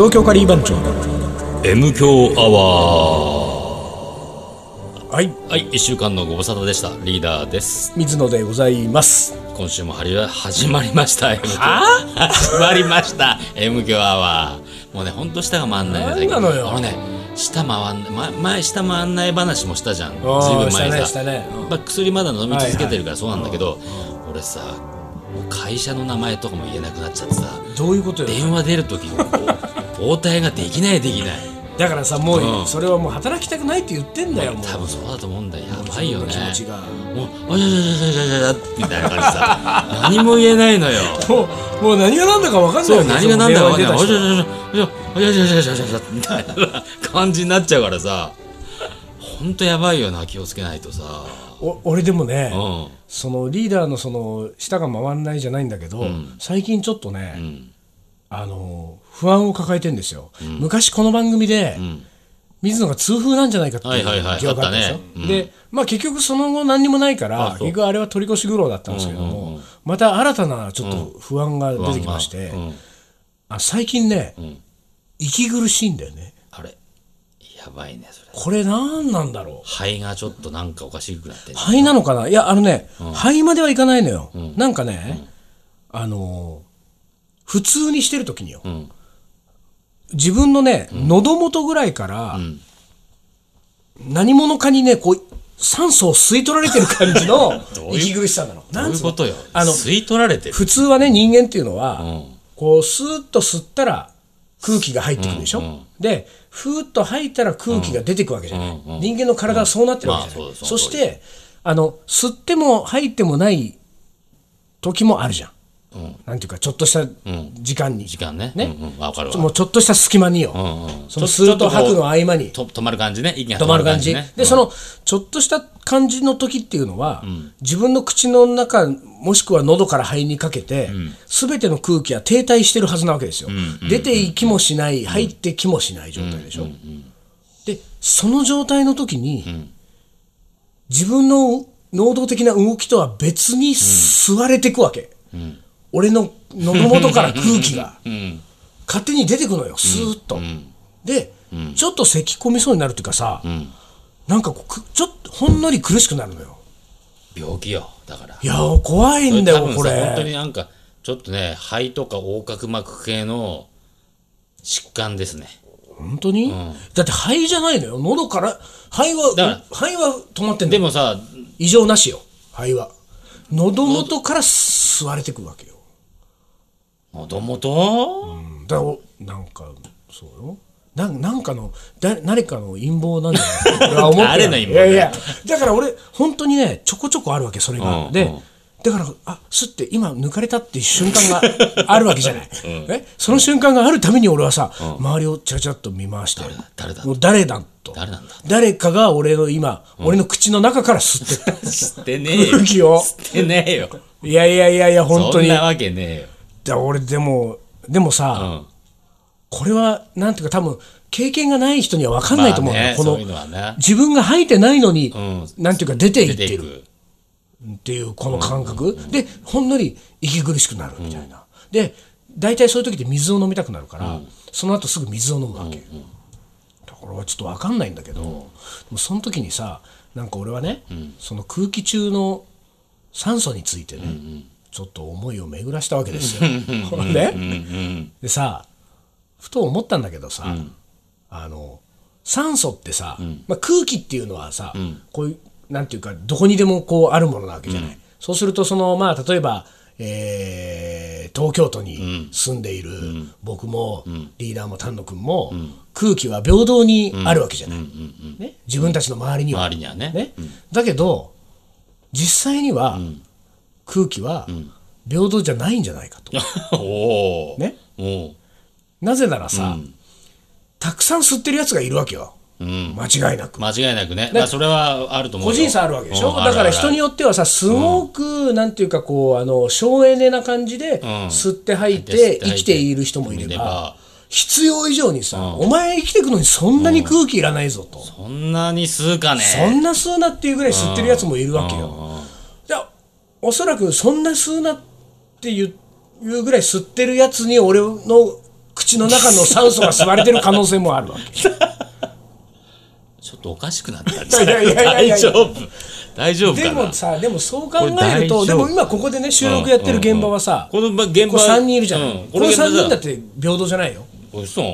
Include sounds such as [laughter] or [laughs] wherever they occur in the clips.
東京カリー番長。M 強アワはい。ーはい1週間のご無沙汰でした。リーダーです。水野でございます。今週も始まりました。M 強。は始まりました。M 強アワー。もうねほんと舌が回んないねなのよ。あのね舌回んない、ま、前舌回んない話もしたじゃん。ずいぶん前にさねね。うん。まあ、薬まだ飲み続けてるからそうなんだけど、俺さもう会社の名前とかも言えなくなっちゃってさどういうことよ。電話出る時に応対ができないできない。だからさもう、うん。それはもう働きたくないって言ってんだよ。もう多分そうだと思うんだよ。やばいよね。気持ちが。もう、あいやいやいやいやいやいやみたいな感じさ、何も言えないのよ。もうもう何が何だか分かんないそう、わけ何が何だか分かんない。おいそやいの電話に出た人やいやいやいやいやいやいやいやいやいやみたいな感じになっちゃうからさ、ほんとやばいよな、気をつけないとさ。お俺でもね、うん。そのリーダーのその舌が回らないじゃないんだけど、最近ちょっとね、ん。あの不安を抱えてんですよ、昔この番組で、水野が痛風なんじゃないかっていう疑惑があったんですよ、で、まあ、結局その後何にもないから結局あれは取り越し苦労だったんですけども、また新たなちょっと不安が出てきまして、うん。あ最近ね、ん。息苦しいんだよねやばいね、それ。これ何なんだろう？肺がちょっとなんかおかしくなってんね肺なのかな？いやあのね、肺まではいかないのよ、なんかね、あのー普通にしてる時によ、ん。自分のね、喉元ぐらいから、何者かにねこう酸素を吸い取られてる感じの [laughs] どういう？息苦しさなの。どなつの？うんいうことよ？あの吸い取られてる。普通はね人間っていうのは、ん。こうスーッと吸ったら空気が入ってくるでしょ、でふーっと吐いたら空気が出てくわけじゃない、人間の体はそうなってるわけじゃない、まあそうそしてあの吸っても吐いてもない時もあるじゃん、なんていうかちょっとした時間に、時間ね。ね。かるわ。もうちょっとした隙間によ、その吸うと吐くの合間に。と止まる感じね。息が止まる感じ。ね。で、そのちょっとした感じの時っていうのは、自分の口の中もしくは喉から肺にかけてすべ、ての空気は停滞してるはずなわけですよ、出ていきもしない入ってきもしない状態でしょ、でその状態の時に、自分の能動的な動きとは別に吸われていくわけ、俺の喉元から空気が。[laughs] 勝手に出てくのよスーッと、で、ちょっと咳込みそうになるっていうかさ、なんかこうくちょっとほんのり苦しくなるのよ。病気よ。だから。いやー怖いんだよこ多分さ本当にれなんかちょっとね肺とか横隔膜系の疾患ですね。本当に、だって肺じゃないのよ。喉から肺は肺は止まってんだよ。でもさ異常なしよ肺は。喉元から吸われてくわけよ、もともとうん。だからなんかそうよ。ななんかのだ誰かの陰謀なんじゃないか俺は思ってる誰の陰謀だよ？いやいや。だから俺本当にねちょこちょこあるわけそれが、で、うん。うんだからあすって今抜かれたっていう瞬間があるわけじゃない、[laughs] え？その瞬間があるために俺はさ、周りをちらちらっと見回して誰だ？もう誰だと。誰なんだ？誰かが俺の今、俺の口の中から吸ってった。[laughs] 知ってねえよ。空気を。知ってねえよ。いやいやいやいや本当に。そんなわけねえよだ俺でもでもさ、うん。これはなんていうか多分経験がない人には分かんないと思うの、このまあねそういうのはね。自分が吐いてないのに、ん。なんていうか出ていってる。っていうこの感覚、でほんのり息苦しくなるみたいな、で大体そういう時って水を飲みたくなるから、その後すぐ水を飲むわけ、だから俺ちょっと分かんないんだけど、でもその時にさなんか俺はね、その空気中の酸素についてね、ちょっと思いを巡らしたわけですよ。[laughs] ね、でさふと思ったんだけどさ、あの酸素ってさ、まあ、空気っていうのはさ、こういうなんていうかどこにでもこうあるものなわけじゃない、そうするとそのまあ例えば、えー東京都に住んでいる僕も、リーダーも丹野君も、空気は平等にあるわけじゃない、ね、自分たちの周りには。周りにはね。ね？だけど実際には、空気は平等じゃないんじゃないかと。おおね、おうなぜならさ、たくさん吸ってるやつがいるわけよ、間違いなく。間違いなくね。まあそれはあると思うよ。個人差あるわけでしょ、うんだから人によよってはさすごく、なんていうかこうあの省エネな感じで吸って吐い吸って吐いてて生きている人もいればいれば。必要以上にさ、お前生きていくのにそんなに空気いらないぞと、そんなに吸うかね。そんな吸うなっていうぐらい吸ってるやつもいるわけよ。おそらくそんな吸うなっていういうぐらい吸ってるやつに俺の口の中の酸素が吸われてる可能性もあるわけ。[laughs] ちょっとおかしくなった。んじゃいやいやいやいや。大丈夫。大丈夫でかな？もさでもそう考えるとでも今ここでね収録やってる現場はさ、この現場これ3人いるじゃん、うん。この3現場さ人だって平等じゃないよ。おいそう。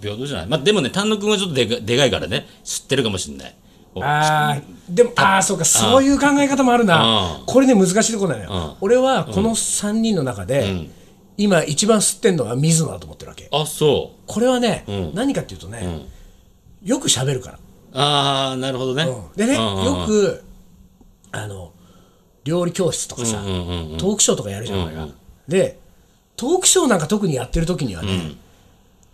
平等じゃない、まあ、でもね丹野くんはちょっとでかでかいからね知ってるかもしれない。おああでもああそうかそういう考え方もあるな。うん。これね難しいところだよ、うん。俺はこの3人の中で、今一番吸ってんのは水野だと思ってるわけ。あそこれはね、ん。何かっていうとね、よく喋るから。うああなるほどね、でね、うんうんうん。よくあの料理教室とかさ、うんうんうんトークショーとかやるじゃん、俺がうんうん。でトークショーなんか特にやってる時にはね、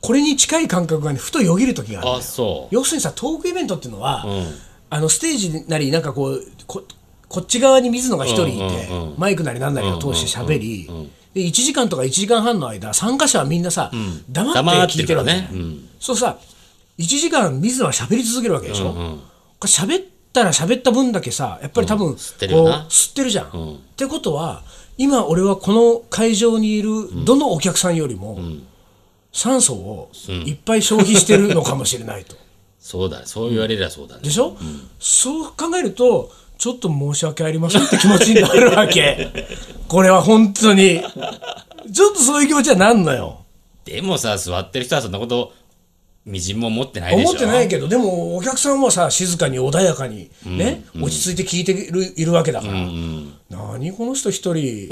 これに近い感覚がねふとよぎる時があるんだよ。あそう。要するにさトークイベントっていうのは、んあのステージなりなんかこうここっち側に水野が一人いて、マイクなりなんなりを通して喋り、で1時間とか1時間半の間参加者はみんなさ、黙って黙って聞いてるわけね。うん。そうさ1時間水野は喋り続けるわけでしょ、これ喋ったら喋った分だけさやっぱり多分、吸ってるよな。こう吸ってるじゃん、ってことは今俺はこの会場にいるどのお客さんよりも、酸素をいっぱい消費してるのかもしれないと。そうだねそう言われりゃそうだね、でしょ、そう考えるとちょっと申し訳ありませんって気持ちになるわけ。[laughs] これは本当に。ちょっとそういう気持ちはなんのよ？でもさ座ってる人はそんなことみじんも思ってないでしょ。思ってないけどでもお客さんはさ静かに穏やかにね、落ち着いて聞いているいるわけだから、何この人一人？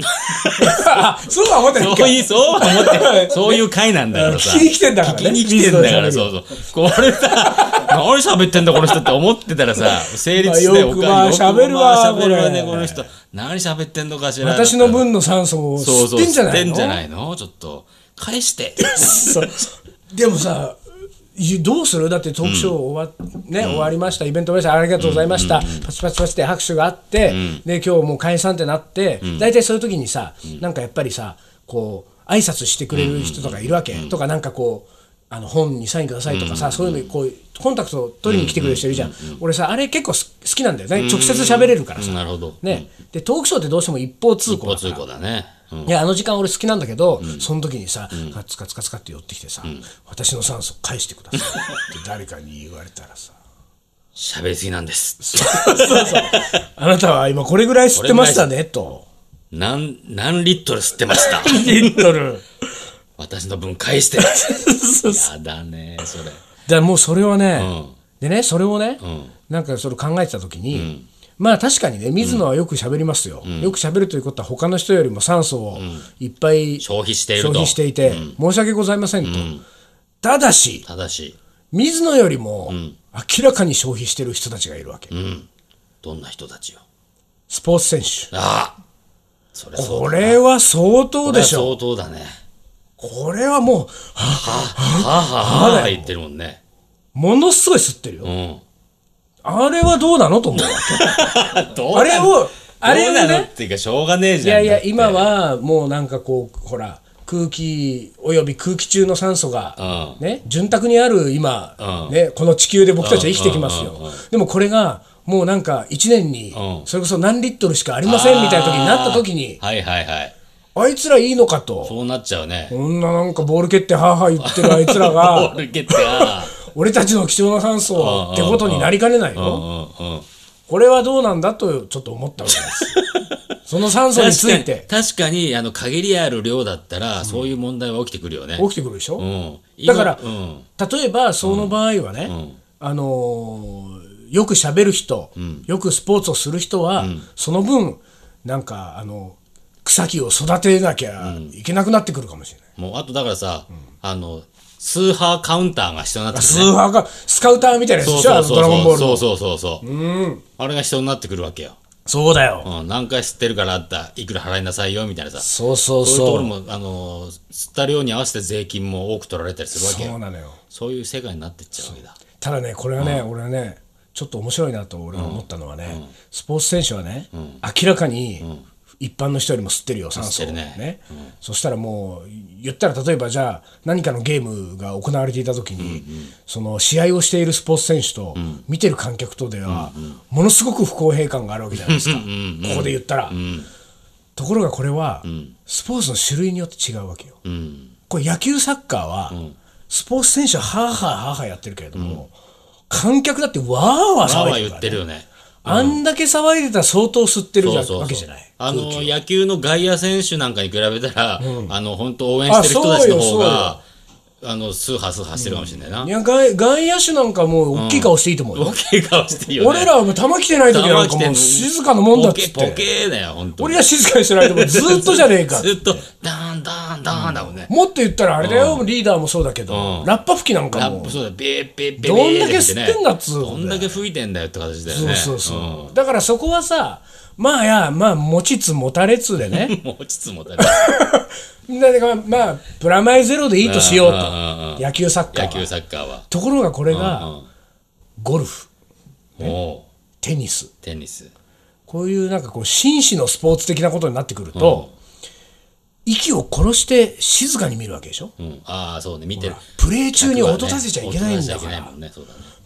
あ [laughs] そうは思ってないか。そういう、そうは思って、そういう回なんだからさ。聞きに来てんだからね。聞きに来てんだから、そうそう。これさ、何喋ってんだこの人って思ってたらさ、成立してまあよくまあ喋るわ喋るわね、この人。何喋ってんのかしら。私の分の酸素をそうそう、吸ってんじゃないの？吸ってんじゃないの？ちょっと、返して。[laughs] でもさいどうする？だってトークショー終わ,、ね終わりました。イベント終わりました。ありがとうございました、パチパチパチって拍手があって、で今日もう解散ってなって、大体そういう時にさ、なんかやっぱりさこう挨拶してくれる人とかいるわけ、とかなんかこうあの本にサインくださいとかさ、そういうのこうコンタクトを取りに来てくれる人いるじゃん、俺さあれ結構す好きなんだよね、直接喋れるからさ、なるほど。ね、でトークショーってどうしても一方通行だから。交通行だね。うん。いやあの時間俺好きなんだけど、その時にさ、カツカツカツカって寄ってきてさ、私の酸素返してくださいって誰かに言われたらさ。喋りすぎなんです。そうそうあなたは今これぐらい吸ってましたねと。何、何リットル吸ってました？リットル。私の分返して。やだね、それ。だもうそれはね、ん。でねそれをね、ん。なんかそれ考えてた時に、まあ確かにね水野はよく喋りますよ、よく喋るということは他の人よりも酸素をいっぱい消費してい。消費していて、申し訳ございませんと、ただしただし、水野よりも明らかに消費してる人たちがいるわけ、どんな人たちよ。スポーツ選手。ああ。それそうこれは相当これはでしょ相当だね。これはもうはあはあはあ言ってるもんね。ものすごい吸ってるよ、うん。あれはどうなのと思うわけ。[laughs] どあれをあれをどうなのっねていうかしょうがねえいじゃん。だってやいや今、はもうなんかこうほら空気および空気中の酸素が、うね、潤沢にある今、うん。ね、この地球で僕たちは生きてきますよ、うんうんうんでもこれがもうなんか1年にうん。それこそ何リットルしかありませんみたいな時になった時にはいはいはい。あいつらいいのかと。そうなっちゃうね。こんななんかボール蹴ってハーハー言ってるあいつら [laughs] ボがール蹴ってあ俺たちの貴重な酸素をってことになりかねないよ、んうんうん。これはどうなんだとちょっと思ったわけです。[laughs] その酸素について。確かにあの限りある量だったら、そういう問題は起きてくるよね。起きてくるでしょ、うん、だから今うん、例えばその場合はね、あのーよくしゃべる人、よくスポーツをする人は、その分なんかあの草木を育てなきゃいけなくなってくるかもしれない、もうあとだからさ、あのスーハーカウンターが必要になってくスる、ね、ーハーがスカウターみたいなやつでしょ？あのそうそうそう。ドラゴンボールの。そうそうそうそう。あれが必要になってくるわけよ、そうだよ、うん、何回吸ってるからあったいくら払いなさいよみたいなさ。そうそうそう。いうところそうもあの吸った量に合わせて税金も多く取られたりするわけよ。そうなのよ。そういう世界になってっちゃうわけだ。ただねこれはね、俺はねちょっと面白いなと俺は思ったのはね、スポーツ選手はね、明らかに一般の人よりも吸ってるよ酸素を吸ってるね。そしたらもう言ったら例えばじゃあ何かのゲームが行われていた時に、その試合をしているスポーツ選手と、見てる観客とでは、ものすごく不公平感があるわけじゃないですか、ここで言ったら、ところがこれは、スポーツの種類によって違うわけよ、うん。ここれ野球サッカーは、スポーツ選手はハーハーハーハーやってるけれども、観客だってわーわーわーわー言ってるよねあんだけ騒いでたら相当吸ってるじゃわけじゃない。あの野球の外野選手なんかに比べたら、あの本当応援してる人たちの方があのスーハースーハーしてるかもしれないな、いや外外野手なんかもう大きい顔していいと思うよ。ボケ顔していいよね。俺らはもう球来てない時なんかもう静かなもんだっつっボケボて。ケだよ本当に。俺は静かにしてないともうずっとじゃねえか。ずっとダーンダーンダーンだもんね、もっと言ったらあれだよ、リーダーもそうだけど、うん。ラッパ吹きなんかも。ラップそうだビービービーどんだけ吸ってんだっつうのどんだけ吹いてんだよって形だよそうねそうそう、だからそこはさまあやまあ持ちつ持たれつでね。うんもう落ちつ。もたれだからまあプラマイゼロでいいとしようと。うんうんうんうん野球サッカーは。野球サッカーは。ところがこれがうんゴルフ。おう。テニス。テニス。こういうなんかこう紳士のスポーツ的なことになってくると、息を殺して静かに見るわけでしょ？うん、ああそうね。見てる。プレー中に音立てちゃいけないんだから。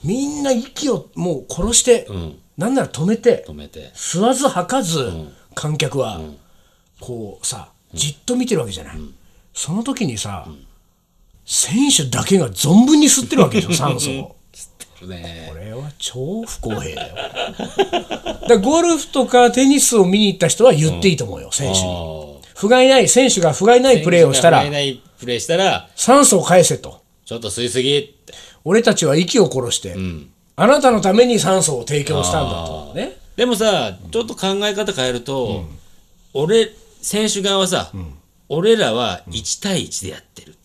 みんな息をもう殺して、ん。なんなら止めて止めて。吸わず吐かず、観客は、こうさじっと見てるわけじゃない、その時にさ、選手だけが存分に吸ってるわけでしょ [laughs] 酸素を。ね。これは超不公平だよ。[laughs] だゴルフとかテニスを見に行った人は言っていいと思うよ、選手に。あ不甲斐ない選手が不甲斐ないプレーをしたらないプレーしたら酸素を返せと。ちょっと吸いすぎって。俺たちは息を殺して、あなたのために酸素を提供したんだと。ね。でもさちょっと考え方変えると、俺選手側はさ、俺らは1対1でやってる。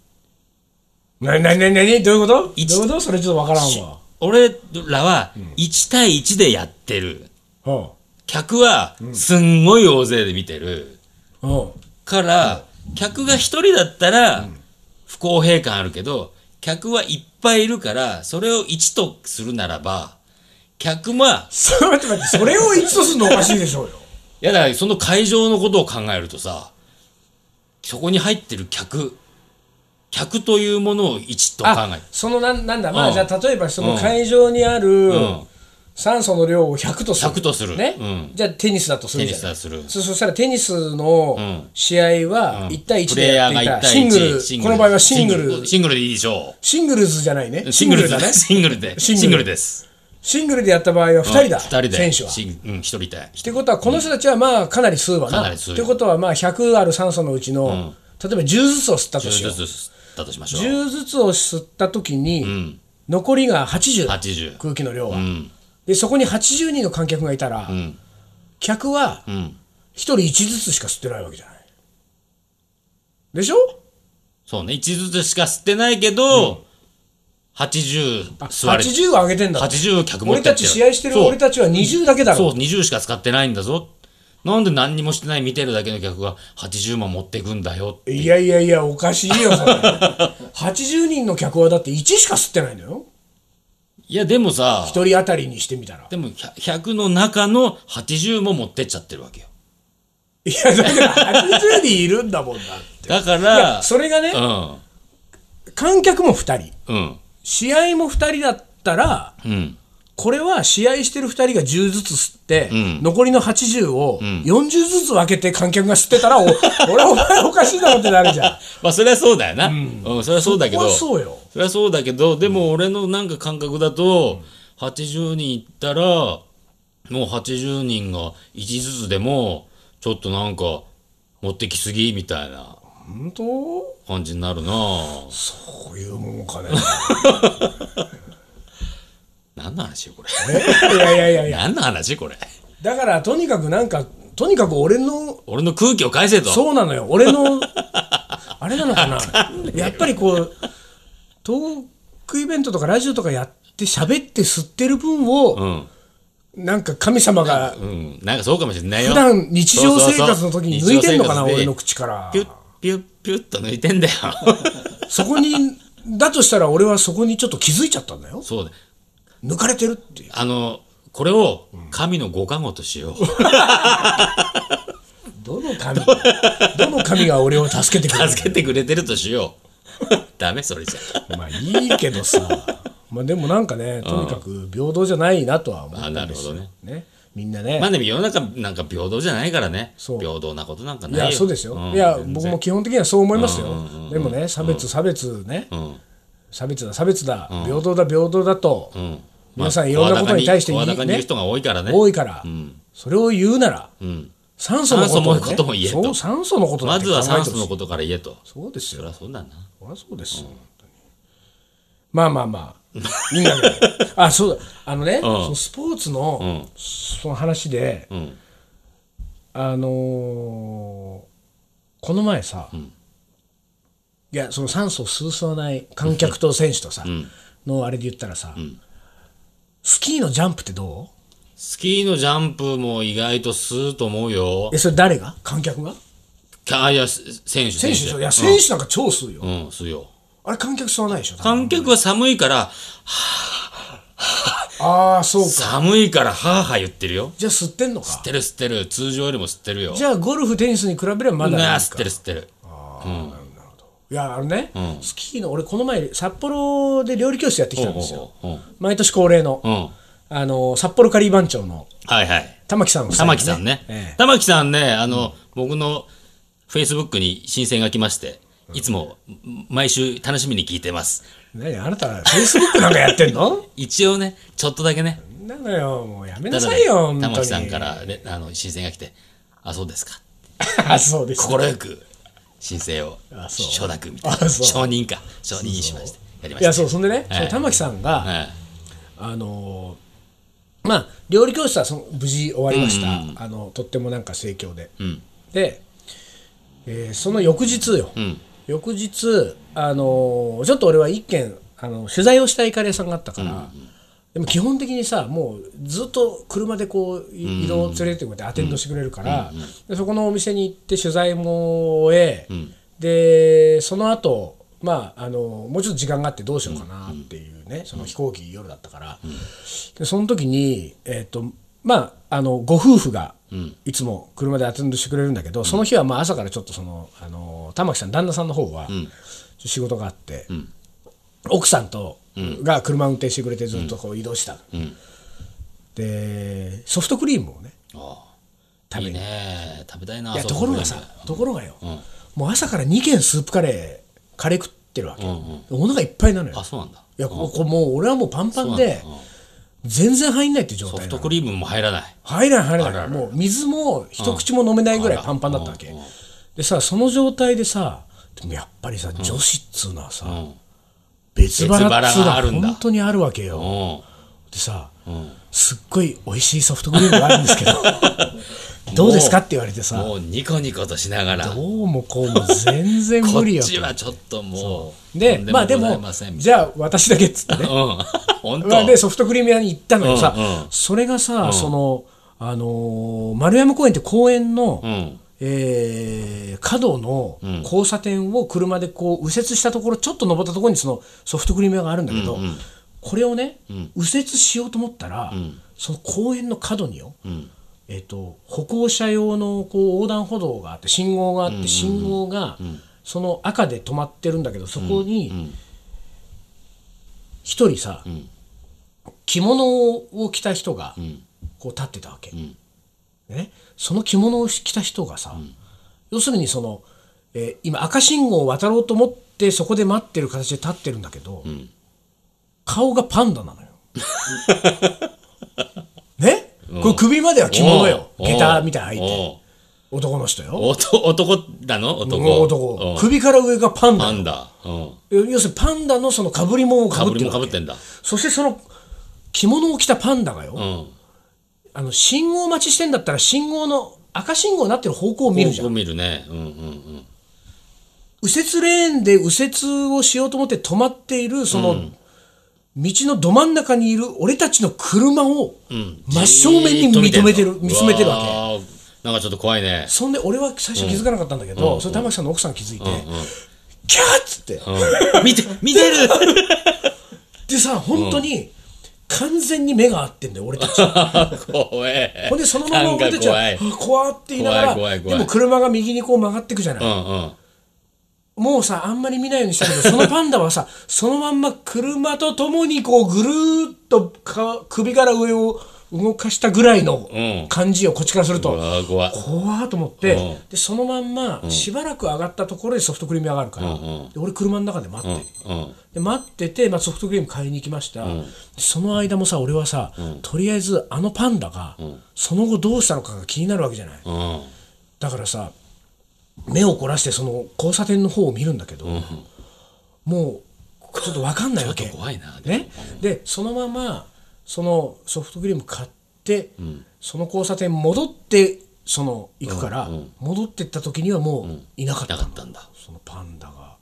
なになになに？どういうこと？どういう一こと？それちょっとわからんわ。俺らは1対1でやってる。うん。客はすんごい大勢で見てる。うん。から、客が1人だったら不公平感あるけど客はいっぱいいるからそれを1とするならば客はそれそれを一とするのおかしいでしょうよ。[laughs] いやだからその会場のことを考えるとさそこに入ってる客客というものを1と考あえて、そのなんなんだ、まあ、うん。じゃあ例えばその会場にあるん酸素の量を100とする。100とする。ね。うん。じゃあテニスだとするじゃないテニスだとする。そそしたらテニスのん試合は1対1プレイヤーがでやっていた。1対1シングル、この場合はシングル、シングル。でいいでしょシングルズじゃないね。うシングルだね。シングルで。シングル。です。シングルでやった場合は2人だ。2人で。選手は。うん、1人で。ってことはこの人たちはまあかなり吸うわな。ってことはまあ100ある酸素のうちの、例えば10ずつを吸ったとしよ10う。ずつだとしましょう。10ずつを吸った時に、ん。残りが80 80空気の量は、うんでそこに80人の観客がいたら、ん。客はうん。1人1ずつしか吸ってないわけじゃない。でしょ？そうね。1ずつしか吸ってないけど、80あ吸われて80を上げてんだ80客持俺ってって。るたち試合してる俺たちは20だけだろ。そう20しか使ってないんだぞ。なんで何にもしてない見てるだけの客が80万持っていくんだよいやいやいやおかしいよそれ。[laughs] 80人の客はだって1しか吸ってないのよいやでもさ1人当たりにしてみたら。でも 100, 100の中の80も持ってっちゃってるわけよ。いやだから80人いるんだもんだって。だからそれがねうん。観客も2人。うん。試合も2人だったらうんこれは試合してる2人が10ずつ吸って、ん。残りの80を40ずつ分けて観客が吸ってたら、お [laughs] 俺はお前おかしいだろってなるじゃん。まあそれはそうだよな、うん。それはそうだけど。そうよ。それはそうだけどでも俺のなんか感覚だと80人いったらもう80人が1ずつでもちょっとなんか持ってきすぎみたいな。本当？感じになるな。こういうもんかね。[laughs] いやいやいやいや。何の話これだからとにかくなんか、とにかく俺の、俺の空気を返せとそうなのよ。俺の、[laughs] あれなのかな。やっぱりこう、トークイベントとかラジオとかやって喋って吸ってる分を、うんなんか神様がうんなんかそうかもしれないよ普段日常生活の時に抜いてんのかな、俺の口からピ。ュッピュッピュッと抜いてんだよそこに、だとしたら俺はそこにちょっと気づいちゃったんだよ。そうだ抜かれてるっていう。あのこれを神のご加護としよう。[laughs] どの神、どの神が俺を助けてくれる助けてくれてるとしよう。[laughs] ダメそれじゃ。まあいいけどさ、まあでもなんかね、とにかく平等じゃないなとは思ったんですよ。あなるほどね。ね。みんなね、まあでも世の中なんか平等じゃないからね。平等なことなんかないよ。いやそうですよ、んいや僕も基本的にはそう思いますよ、うんうんうんでもね差別差別ね、うん。差別だ差別だ、平等だ平等だと、うん皆さんいろんなことに対して声言いね人が多いからね。多いから、それを言うなら、うん酸素のことを、ね、酸素のことも言えと。そう酸素のことまずは酸素のことから言えと。そうですよ。そりゃそうだな。そりゃそうですよ、本当にまあまあまあ。いいんだけどあそうだ。あのね、そのスポーツの、ん。その話で、ん。あのーこの前さ、いやその酸素を吸わない観客と選手とさ、のあれで言ったらさ、スキーのジャンプってどう？スキーのジャンプも意外と吸うと思うよ。えそれ誰が？観客が？あいや選手選手でしょ？いや選手なんか超吸うよ、うん吸うよ。あれ観客吸わないでしょ？多分観客は寒いからああそうか。寒いからはあはあ言ってるよ。じゃあ吸ってんのか？吸ってる吸ってる。通常よりも吸ってるよ。じゃあゴルフテニスに比べればまだなあ吸っなんですかてる吸ってるいやあのね、スキーの俺この前札幌で料理教室やってきたんですよ。うんうん毎年恒例の、うん。あの札幌カリー番長のはいはい。玉木さん夫妻玉木さんね。ええ。玉木さんねあの僕のフェイスブックに申請が来ましていつも毎週楽しみに聞いてます。何あなたフェイスブックなんかやってんの？[laughs] 一応ねちょっとだけね。なのよもうやめなさいよ本当に。玉木さんからねあの申請が来てあそうですか。[laughs] あそうです快く申請を承諾みたいな。承認か。承認しまして。やりました。いやそうそんでね、玉木さんが、はい。あのーまあ料理教室はその無事終わりました、あのとってもなんか盛況で、ん。で、えーその翌日よ、ん。翌日あのーちょっと俺は一件あの取材をしたいカレーさんがあったから、でも基本的にさもうずっと車でこうい移動を連れてってくれてアテンドしてくれるから、でそこのお店に行って取材も終え、でその後まああのもうちょっと時間があってどうしようかなっていうね、その飛行機夜だったから、でその時にえっ、とまああのご夫婦がいつも車でアテンドしてくれるんだけど、その日はまあ朝からちょっとそのあの玉木さん旦那さんの方は仕事があって、奥さんと、が車運転してくれてずっとこう移動した、でソフトクリームをねあ食べに。ね。食べたいないやそところがさところがよ、もう朝から2軒スープカレーカレー食ってるわけ、お腹いっぱいなのよ。あそうなんだ。いやここもう俺はもうパンパンで全然入んないって状ソフ態なの。トクリームも入らない。入らない入らない。もう水も一口も飲めないぐらいパンパンだったわけ、でさその状態でさでもやっぱりさ、女子っつうのはさ、別腹っつうのが本当にあるわけよ、うん。でさ、すっごい美味しいソフトクリームがあるんですけど [laughs] どうですかって言われてさもうニコニコとしながら。どうもこうも全然こ無理よっちはちょっともうでまあでもじゃあ私だけっつってね。[laughs] でソフトクリーム屋に行ったのよさ、それがさ、そのあのー丸山公園って公園の、うんえー角の交差点を車でこう右折したところちょっと登ったところにそのソフトクリーム屋があるんだけど、これをね、右折しようと思ったら、その公園の角によ、えー、と歩行者用のこう横断歩道があって信号があって、信号がその赤で止まってるんだけどそこに一人さ、着物を着た人がこう立ってたわけ。でね、その着物を着た人がさ、要するにその、えー今赤信号を渡ろうと思ってそこで待ってる形で立ってるんだけど、顔がパンダなのよ。[laughs] ね？これ首までは着物よ。下駄みたいな履いて。男の人よ。男なの？男。男。うん。首から上がパンダパンダ。うん。要するにパンダのそのかぶり物をかかぶってるそしてその着物を着たパンダがよ、うんあの信号待ちしてんだったら信号の赤信号になってる方向を見るじゃん。見るね。うんうんうん。右折レーンで右折をしようと思って止まっているその、道のど真ん中にいる俺たちの車を真正面に認めてる見つめてるわけ。けなんかちょっと怖いね。そんで俺は最初気づかなかったんだけど、それ玉木さんの奥さん気づいて、キャーっつって、うん。見て見てる。[laughs] でさ本当に完全に目が合ってんだよ俺たち。[laughs] 怖えほんでそのまま俺たちは怖いあ怖って言いながら怖い怖い怖い。でも車が右にこう曲がっていくじゃない、うんうん。もうさあんまり見ないようにしたけど [laughs] そのパンダはさそのまんま車とともにこうぐるーっとか首から上を動かしたぐらいのうん。感じをこっちからすると、うわー怖い。怖ーと思って、うん。でそのまんましばらく上がったところでソフトクリーム屋があるから、んで俺車の中で待ってで待ってて、まあ、ソフトクリーム買いに行きました、その間もさ俺はさ、とりあえずあのパンダが、その後どうしたのかが気になるわけじゃない、うん。だからさ目を凝らしてその交差点の方を見るんだけど、もうちょっと分かんないわけ。怖いなね、でそのままそのソフトクリーム買って、その交差点戻ってその行くから、戻ってった時にはもういなかった,、んだ。そのパンダが。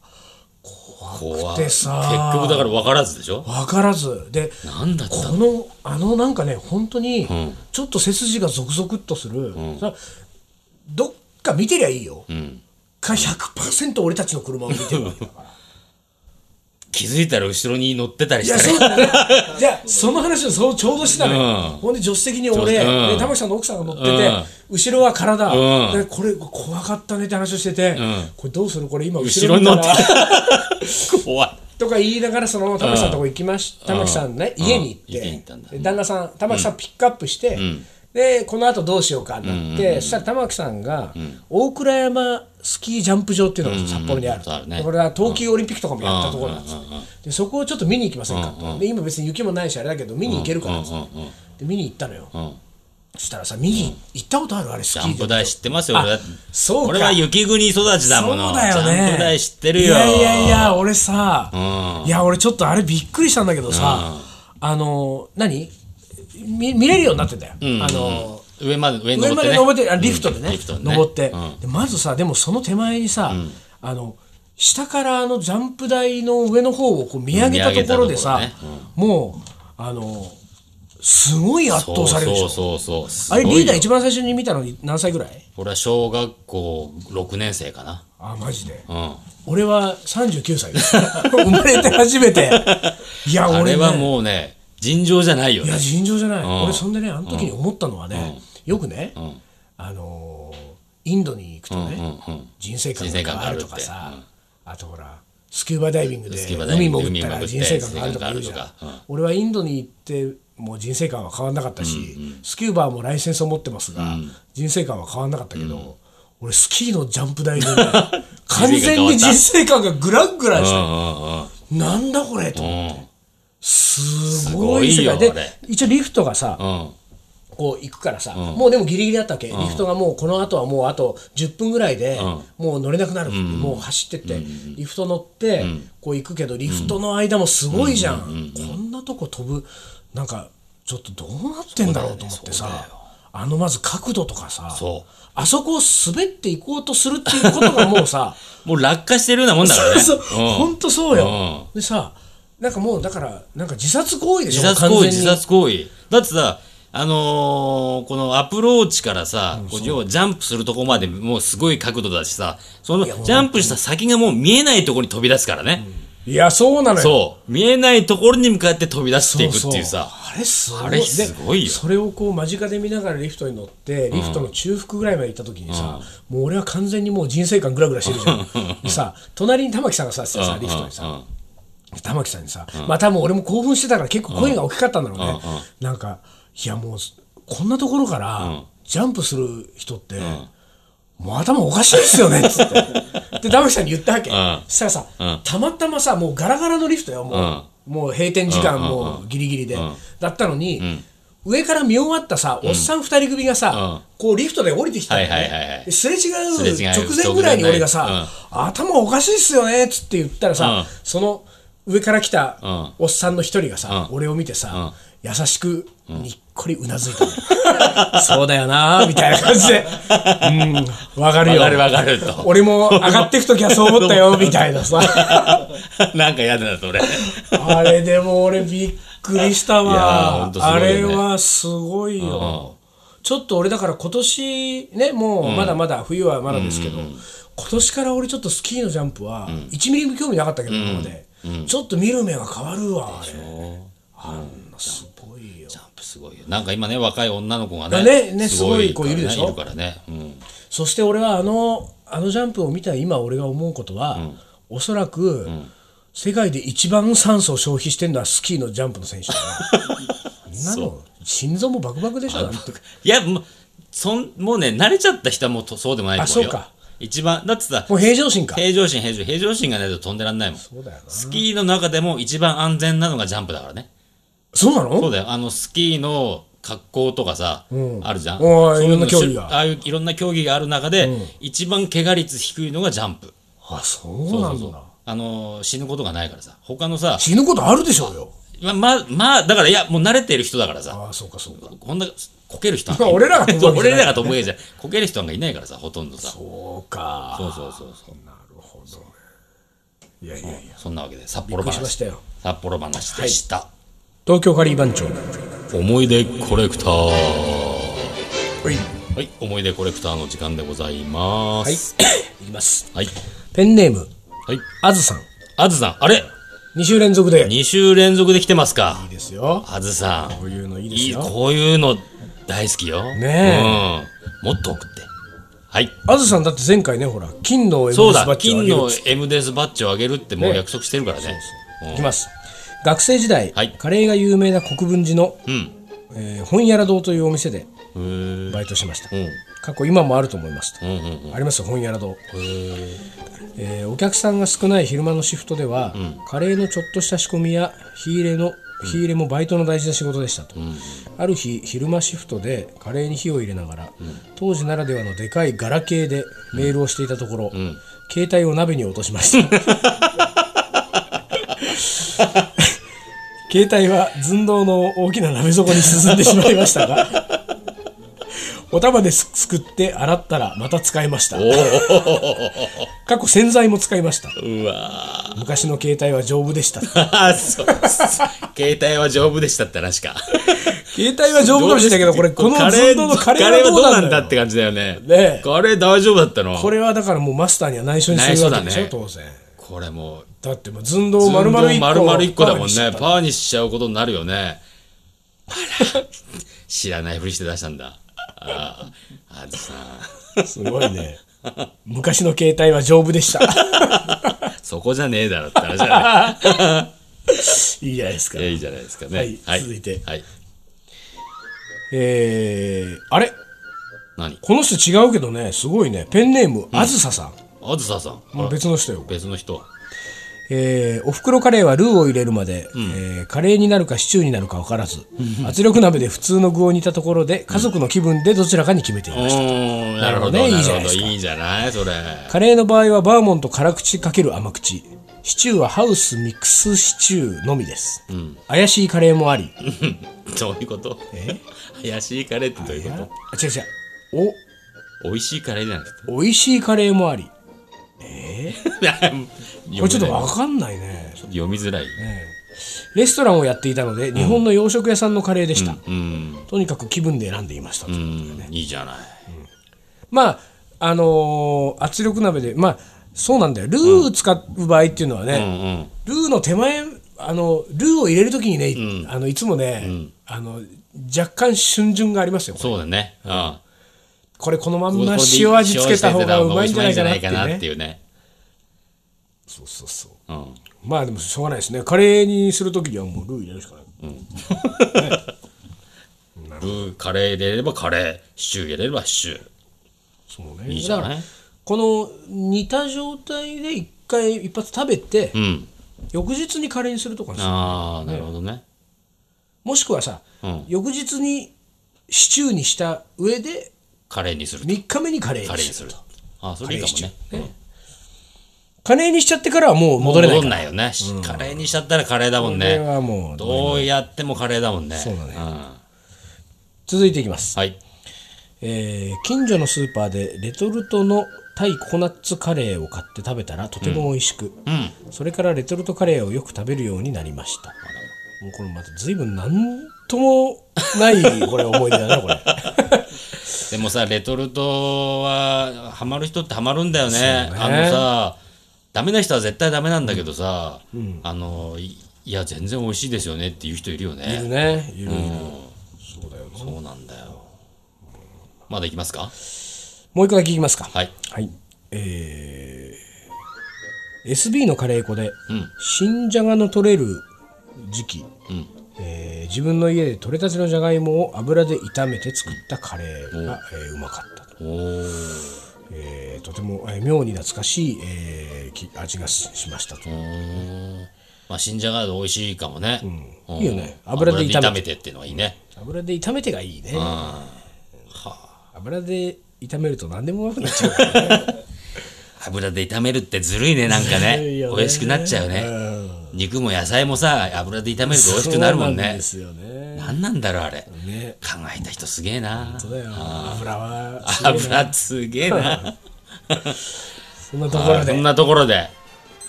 怖いでさ。結局だから分からずでしょ？分からず。でなんだこのあのなんかね本当にちょっと背筋がゾクゾクっとする、さどっか見てりゃいいよ、ん。か100%俺たちの車を見てるわけだから。気づいたら後ろに乗ってたりいや、してそうだね。[laughs] じゃあ、その話をそうちょうどしてたね。うん。ほんで、助手席に俺、うん。で玉木さんの奥さんが乗ってて、うん。後ろは体、うん。でこれ、怖かったねって話をしてて、ん。これどうする？これ今、後後ろに乗って。[laughs] 怖い。とか言いながら、その玉木さんのとこ行きまし玉木さんね、家に行って、旦那さん、玉木さんピックアップして、で、この後どうしようかなって、そしたら玉木さんが、大倉山スキージャンプ場っていうのが札幌にある。これは冬季オリンピックとかもやったところなんです。よでそこをちょっと見に行きませんかと、で今別に雪もないしあれだけど見に行けるからっで見に行ったのよ、ん。そしたらさ見に行ったことある？あれスキー場ジャンプ台知ってますよ俺そうか。俺は雪国育ちだもの。そうだよね。ジャンプ台知ってるよ。いやいやいや俺さ、うん。いや俺ちょっとあれびっくりしたんだけどさ、あの何？見見れるようになってんだよ、あの上まで上に上まで登って、あリフトでね,、リフトでね。登って、まずさでもその手前にさ、あの下からあのジャンプ台の上の方をこう見上げたところでさ、もうあのすごい圧倒されるでしょ。そうそうそうそう。あれリーダー一番最初に見たのに何歳ぐらい？俺は小学校6年生かな。あマジで。うん。俺は39歳です。[laughs] 生まれて初めて。いや [laughs] あ俺、ね、れはもうね尋常じゃないよね。いや尋常じゃない、ん。俺そんでねあの時に思ったのはね、よくね、あのーインドに行くとね、うんうん人生観が変わるとか人生観さがあとほらスキューバダイビングでスキューバダイビング海潜ったら人生観が変わるとか言うじゃん。人生観があるとか俺はインドに行ってもう人生観は変わんなかったし、スキューバーもライセンスを持ってますが、人生観は変わんなかったけど、俺スキーのジャンプ台で、[laughs] ね、完全に人生観がグラングランした、うんうんうん。なんだこれと思って、すごごいい世界で一応リフトがさ、うん。こう行くからさ、もうでもギリギリだったわけ、リフトがもうこの後はもうあと10分ぐらいで、もう乗れなくなる、もう走ってって、リフト乗って、こう行くけどリフトの間もすごいじゃん、こんなとこ飛ぶなんかちょっとどうなってんだろうと思ってさ、あのまず角度とかさそあそこを滑っていこうとするっていうことがもうさ [laughs] もう落下してるようなもんだからね。[laughs] そうそう、うん。本当そうよ、うでさなんかもうだからなんか自殺行為でしょ？自殺行為自殺行為。だってさあのーこのアプローチからさ、こう要はジャンプするとこまでもうすごい角度だしさ、そのジャンプした先がもう見えないところに飛び出すからね。いやそうなのよ。そう。見えないところに向かって飛び出していくっていうさ。あれすごい。あれすごいよ。でそれをこう間近で見ながらリフトに乗ってリフトの中腹ぐらいまで行った時にさ、もう俺は完全にもう人生観グラグラしてるじゃん。[laughs] でさ隣に玉木さんがさってさリフトにさ、うん玉木さんにさ、まあ多分俺も興奮してたから結構声が大きかったんだろうね、なんかいやもうこんなところからジャンプする人って、もう頭おかしいですよねっつって。[laughs] で玉木さんに言ったわけ、ん。そしたらさ、たまたまさもうガラガラのリフトよもう,、もう閉店時間もうギリギリで、だったのに、上から見終わったさ、おっさん二人組がさ、こうリフトで降りてきたんすれ違う直前ぐらいに俺がさ、頭おかしいっすよねっつって言ったらさ、うん。その上から来たうん。おっさんの一人がさ、うん。俺を見てさ、優しくにっこりうなずいたの、そうだよなみたいな感じで、うん、わかるよ。わかるわかると。俺も上がってくときはそう思ったよ [laughs] みたいなさ。[laughs] なんか嫌だな、それ。あれでも俺びっくりしたわ。んとすごいあれはすごいよ。ちょっと俺だから今年ね、もうまだまだ冬はまだですけど、今年から俺ちょっとスキーのジャンプは1ミリも興味なかったけど、今まで。ちょっと見る目が変わるわ、あれ。あんなすごいよ。ジャンプすごいよ。なんか今ね、若い女の子がね、ねねすごい子いるでしょ？いるからね。うん。そして俺はあのあのジャンプを見た今俺が思うことは、おそらく、世界で一番酸素を消費してるのはスキーのジャンプの選手だな [laughs] の心臓もバクバクでしょいやもうそんもうね慣れちゃった人はもうとそうでもないと思うよあそうか一番だってさもう平常心か。平常心平常心平常心がないと飛んでらんないもん。そうだよな。スキーの中でも一番安全なのがジャンプだからね。そうなの？そうだよ。あのスキーの格好とかさ、うん。あるじゃん。いろんな競技が。ああいういろんな競技がある中で、一番怪我率低いのがジャンプ。あそうなんだ。あのー死ぬことがないからさ。他のさ死ぬことあるでしょうよまままあだからいやもう慣れてる人だからさ。ああそうかそうか。こんなこける人なんかい俺らが俺らが飛ぶわけじゃない [laughs] こける人なんかいないからさほとんどさ。そうか。そうそうそうそう。なるほどね。いやいやいや。そんなわけで札幌話しましたよ。札幌話でした、東京カリー番長。思い出コレクター。はい。はい。思い出コレクターの時間でございまはい。す [coughs] いきます。はい。ペンネーム。はい。あずさん。あずさん。あれ？2週連続で。い2週連続で来てますか。いですよ。あずさん。こういうのいいですいいよこういうの大好きよ。ねうん。もっと送って。はい。あずさんだって前回ねほら金の M そうだ。バッジをあ金のげるっつって M デスバッジをあげるってもう約束してるからね。いきます。学生時代、はい。カレーが有名な国分寺の、うん。えー本屋ら堂というお店でバイトしてました。うん。過去今もあると思いますと、うんうんうん。ありますよ本屋ら堂、えーお客さんが少ない昼間のシフトでは、カレーのちょっとした仕込みや火入れの火入れもバイトの大事な仕事でしたと、ある日昼間シフトでカレーに火を入れながら、当時ならではのでかいガラケーでメールをしていたところ、携帯を鍋に落としました。[laughs] [laughs] 携帯は寸胴の大きな鍋底に沈んでしまいましたがお玉ですすくって洗ったらまた使えました。[laughs] 過去洗剤も使いました。うわ昔の携帯は丈夫でしたー [laughs] そう携帯は丈夫でしたって話か。携帯は丈夫かもしれないけどこれこのカレーのカレーはどううなんんだって感じだよね。ねえ。カレー大丈夫だったの。これはだからもうマスターには内緒にするわけでしょ、内緒だ当然。これもうだってもう寸胴を丸々1個丸々1個だもんね。パーにしちゃった。パーにしちゃうことになるよね。あら。知らないふりして出したんだああずさんすごいね昔の携帯は丈夫でしたそこじゃねえだろって話だねいいいじゃないですかいいじゃないですかねはい続いてはいえー、あれ何この人違うけどねすごいねペンネームあずささん、あずささん別の人よ別の人えーおふくろカレーはルーを入れるまで、えーカレーになるかシチューになるか分からず圧力鍋で普通の具を煮たところで家族の気分でどちらかに決めていました、うん。なるほどねいいじゃないですか。いいじゃない？それ。カレーの場合はバーモント辛口かける甘口。シチューはハウスミックスシチューのみです、怪しいカレーもあり。[laughs] どういうこと？怪しいカレーってどういうこあ違う違う。と美味しいカレーじゃなくて？お美味しいカレーもありこれちょっと読分かんないね、み読みづらい。レストランをやっていたので日本の洋食屋さんのカレーでした、うんとにかく気分で選んでいました。と、うんいいじゃない。まああのー圧力鍋でまあそうなんだよ。ルー使う場合っていうのはうね、んうん。ルーの手前あのルーを入れるときにね、あのいつもね、あの若干春巡がありますよそうだね。うんこれこのまんま塩味つけた方がうまいんじゃないかなっていうね。そうそうそう。うん。まあでもしょうがないですね。カレーにするときにはもうルー入れるしかない、ルーカレー入れればカレーシチュー入れればシチュー。そうね。いいじゃない？この煮た状態で一回一発食べて、うん。翌日にカレーにするとかああなるほどね。もしくはさ、うん。翌日にシチューにした上でカレーにすると。3日目にカレーカレーにすると。ああそれいいかもね。カレーにしちゃってからはもう戻れない。から戻んないよね。しカレーにしちゃったらカレーだもんこれねはもうどうやってもカレーだもんね。そうだね。ん。続いていきます、はい。えー近所のスーパーでレトルトのタイココナッツカレーを買って食べたらとても美味しく、うん。それからレトルトカレーをよく食べるようになりました。もうこれまた随分なんともないこれ思い出だなこれ [laughs] でもさレトルトはハマる人ってハマるんだよね。ね。あのさダメな人は絶対ダメなんだけどさ、あのいいや全然美味しいですよねっていう人いるよいねるね。いるいる、うん。そうだよなそうなんだよ。まだいきますか？もう一個だけいきますか。はい。はい。えー、SB のカレー粉でうん。新じゃがの取れる時期、うん。えー自分の家で採れたてのじゃがいもを油で炒めて作ったカレーが、えーうまかったと、えーとても、えー妙に懐かしい、えーき味がししましたと、まあ新じゃがで美味しいかもね、うん。いいよね。油で炒めて。っていうのはいいね。油で炒めてがいいね、油で炒めると何でもうまくなっちゃうからね。[laughs] 油で炒めるってずるいねなんかね。美味しくなっちゃうね、肉も野菜もさ油で炒めると美味しくなるもんね。そうなんですよね何なんだろうあれ。ね。考えた人すげえな。そうだよ。油はすげえな。油すげえな [laughs] そんなところで。そんなところで。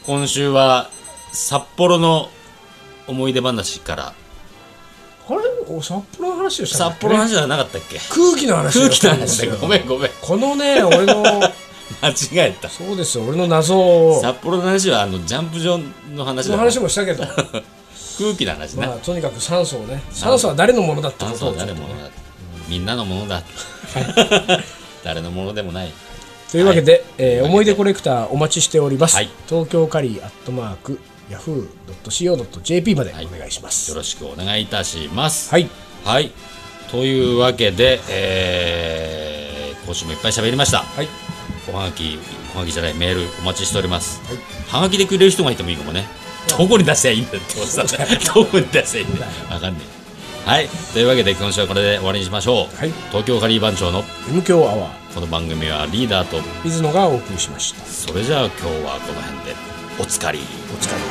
今週は札幌の思い出話から。あれ？お札幌の話をした札け？幌の話じゃなかったっけ？空気の話空気の話。ごめんごめん。このね俺の間違えた。そうですよ。俺の謎を。札幌の話はあのジャンプ場の話だその話もしたけど。[laughs] 空気の話ね、まあとにかく酸素をね。酸素は誰のものだって炭素はことを誰のものだみんなのものだ [laughs] 誰のものでもない。というわけで、えー思い出コレクターお待ちしております、はい。東京カリーアットマーク yahoo.co.jp までお願いします。よろしくお願いいたします。はい。はい。というわけで、えー今週もいっぱい喋りました。はいおはがきおはがきじゃないメールお待ちしております、はがきでくれる人がいてもいいかもね。どこに出せばいいんだって思ってたどこに出せばいいんだわかんねえ。はい。というわけで今週はこれで終わりにしましょう、はい。東京カリー番長の M 強アワー。この番組はリーダーと水野がお送りしました。それじゃあ今日はこの辺で。おつかりお疲れ